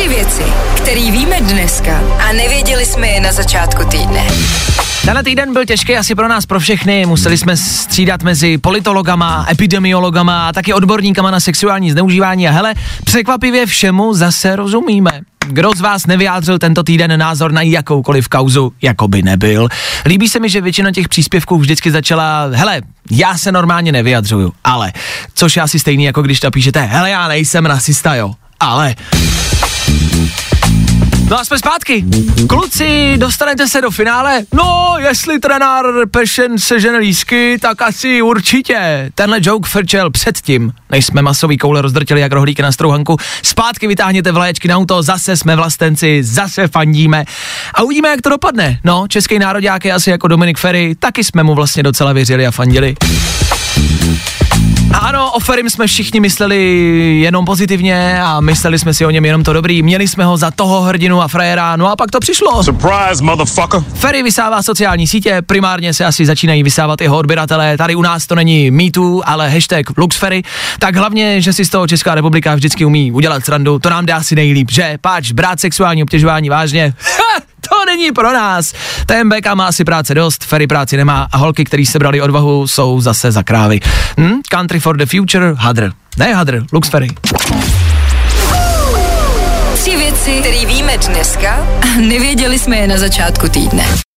Tři věci, které víme dneska a nevěděli jsme je na začátku týdne. Tenhle týden byl těžký asi pro nás, pro všechny. Museli jsme střídat mezi politologama, epidemiologama a taky odborníkama na sexuální zneužívání. A hele, překvapivě všemu zase rozumíme. Kdo z vás nevyjádřil tento týden názor na jakoukoliv kauzu, jako by nebyl? Líbí se mi, že většina těch příspěvků vždycky začala, hele, já se normálně nevyjadřuju, ale, což je asi stejný, jako když napíšete, hele, já nejsem rasista, jo, ale No a jsme zpátky. Kluci, dostanete se do finále? No, jestli trenár Pešen sežene lísky, tak asi určitě. Tenhle joke frčel předtím, než jsme masový koule rozdrtili jak rohlíky na strouhanku. Zpátky vytáhněte vlaječky na auto, zase jsme vlastenci, zase fandíme. A uvidíme, jak to dopadne. No, český národák je asi jako Dominik Ferry, taky jsme mu vlastně docela věřili a fandili. Ano, o Ferim jsme všichni mysleli jenom pozitivně a mysleli jsme si o něm jenom to dobrý. Měli jsme ho za toho hrdinu a frajera, no a pak to přišlo. Surprise, motherfucker. Ferry vysává sociální sítě, primárně se asi začínají vysávat jeho odběratelé. Tady u nás to není MeToo, ale hashtag LuxFerry. Tak hlavně, že si z toho Česká republika vždycky umí udělat srandu, to nám dá asi nejlíp, že? Páč, brát sexuální obtěžování vážně. To není pro nás. TMBK má asi práce dost, Ferry práci nemá a holky, který se brali odvahu, jsou zase za krávy. Hm? Country for the future, Hadr. Ne Hadr, Lux Ferry. Tři věci, které víme dneska a nevěděli jsme je na začátku týdne.